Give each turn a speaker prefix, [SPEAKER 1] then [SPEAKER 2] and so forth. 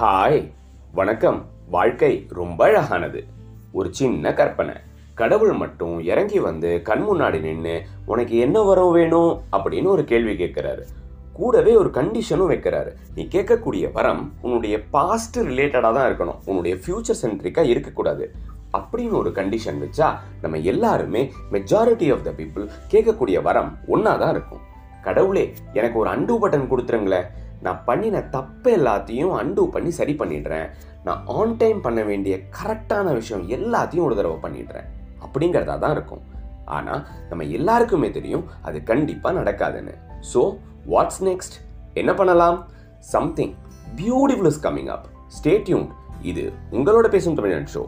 [SPEAKER 1] Hi வணக்கம். வாழ்க்கை ரொம்ப அழகானது. ஒரு சின்ன கற்பனை. கடவுள் மட்டும் இறங்கி வந்து கண் முன்னாடி நின்று உனக்கு என்ன வரம் வேணும்? அப்படின்னு ஒரு கேள்வி கேட்குறாரு. கூடவே ஒரு கண்டிஷனும் வைக்கிறாரு. நீ கேட்கக்கூடிய வரம் உன்னுடைய பாஸ்ட் ரிலேட்டடாக தான் இருக்கணும். உன்னுடைய ஃபியூச்சர் சென்ட்ரிக்காக இருக்கக்கூடாது. அப்படின்னு ஒரு கண்டிஷன் வச்சா நம்ம எல்லாருமே மெஜாரிட்டி ஆஃப் த பீப்புள் கேட்கக்கூடிய வரம் ஒன்றா தான் இருக்கும். கடவுளே எனக்கு ஒரு அண்டு பட்டன் கொடுத்துருங்களேன் நான் பண்ணின தப்பு எல்லாத்தையும் அண்டு பண்ணி சரி பண்ணிடுறேன். நான் ஆன் டைம் பண்ண வேண்டிய கரெக்டான விஷயம் எல்லாத்தையும் ஒரு தடவை பண்ணிடுறேன். அப்படிங்கிறதா தான் இருக்கும். ஆனால் நம்ம எல்லாருக்குமே தெரியும் அது கண்டிப்பாக நடக்காதுன்னு. ஸோ வாட்ஸ் நெக்ஸ்ட் என்ன பண்ணலாம்? Something beautiful is coming up stay tuned இது உங்களோட பேசும் தமிழன் ஷோ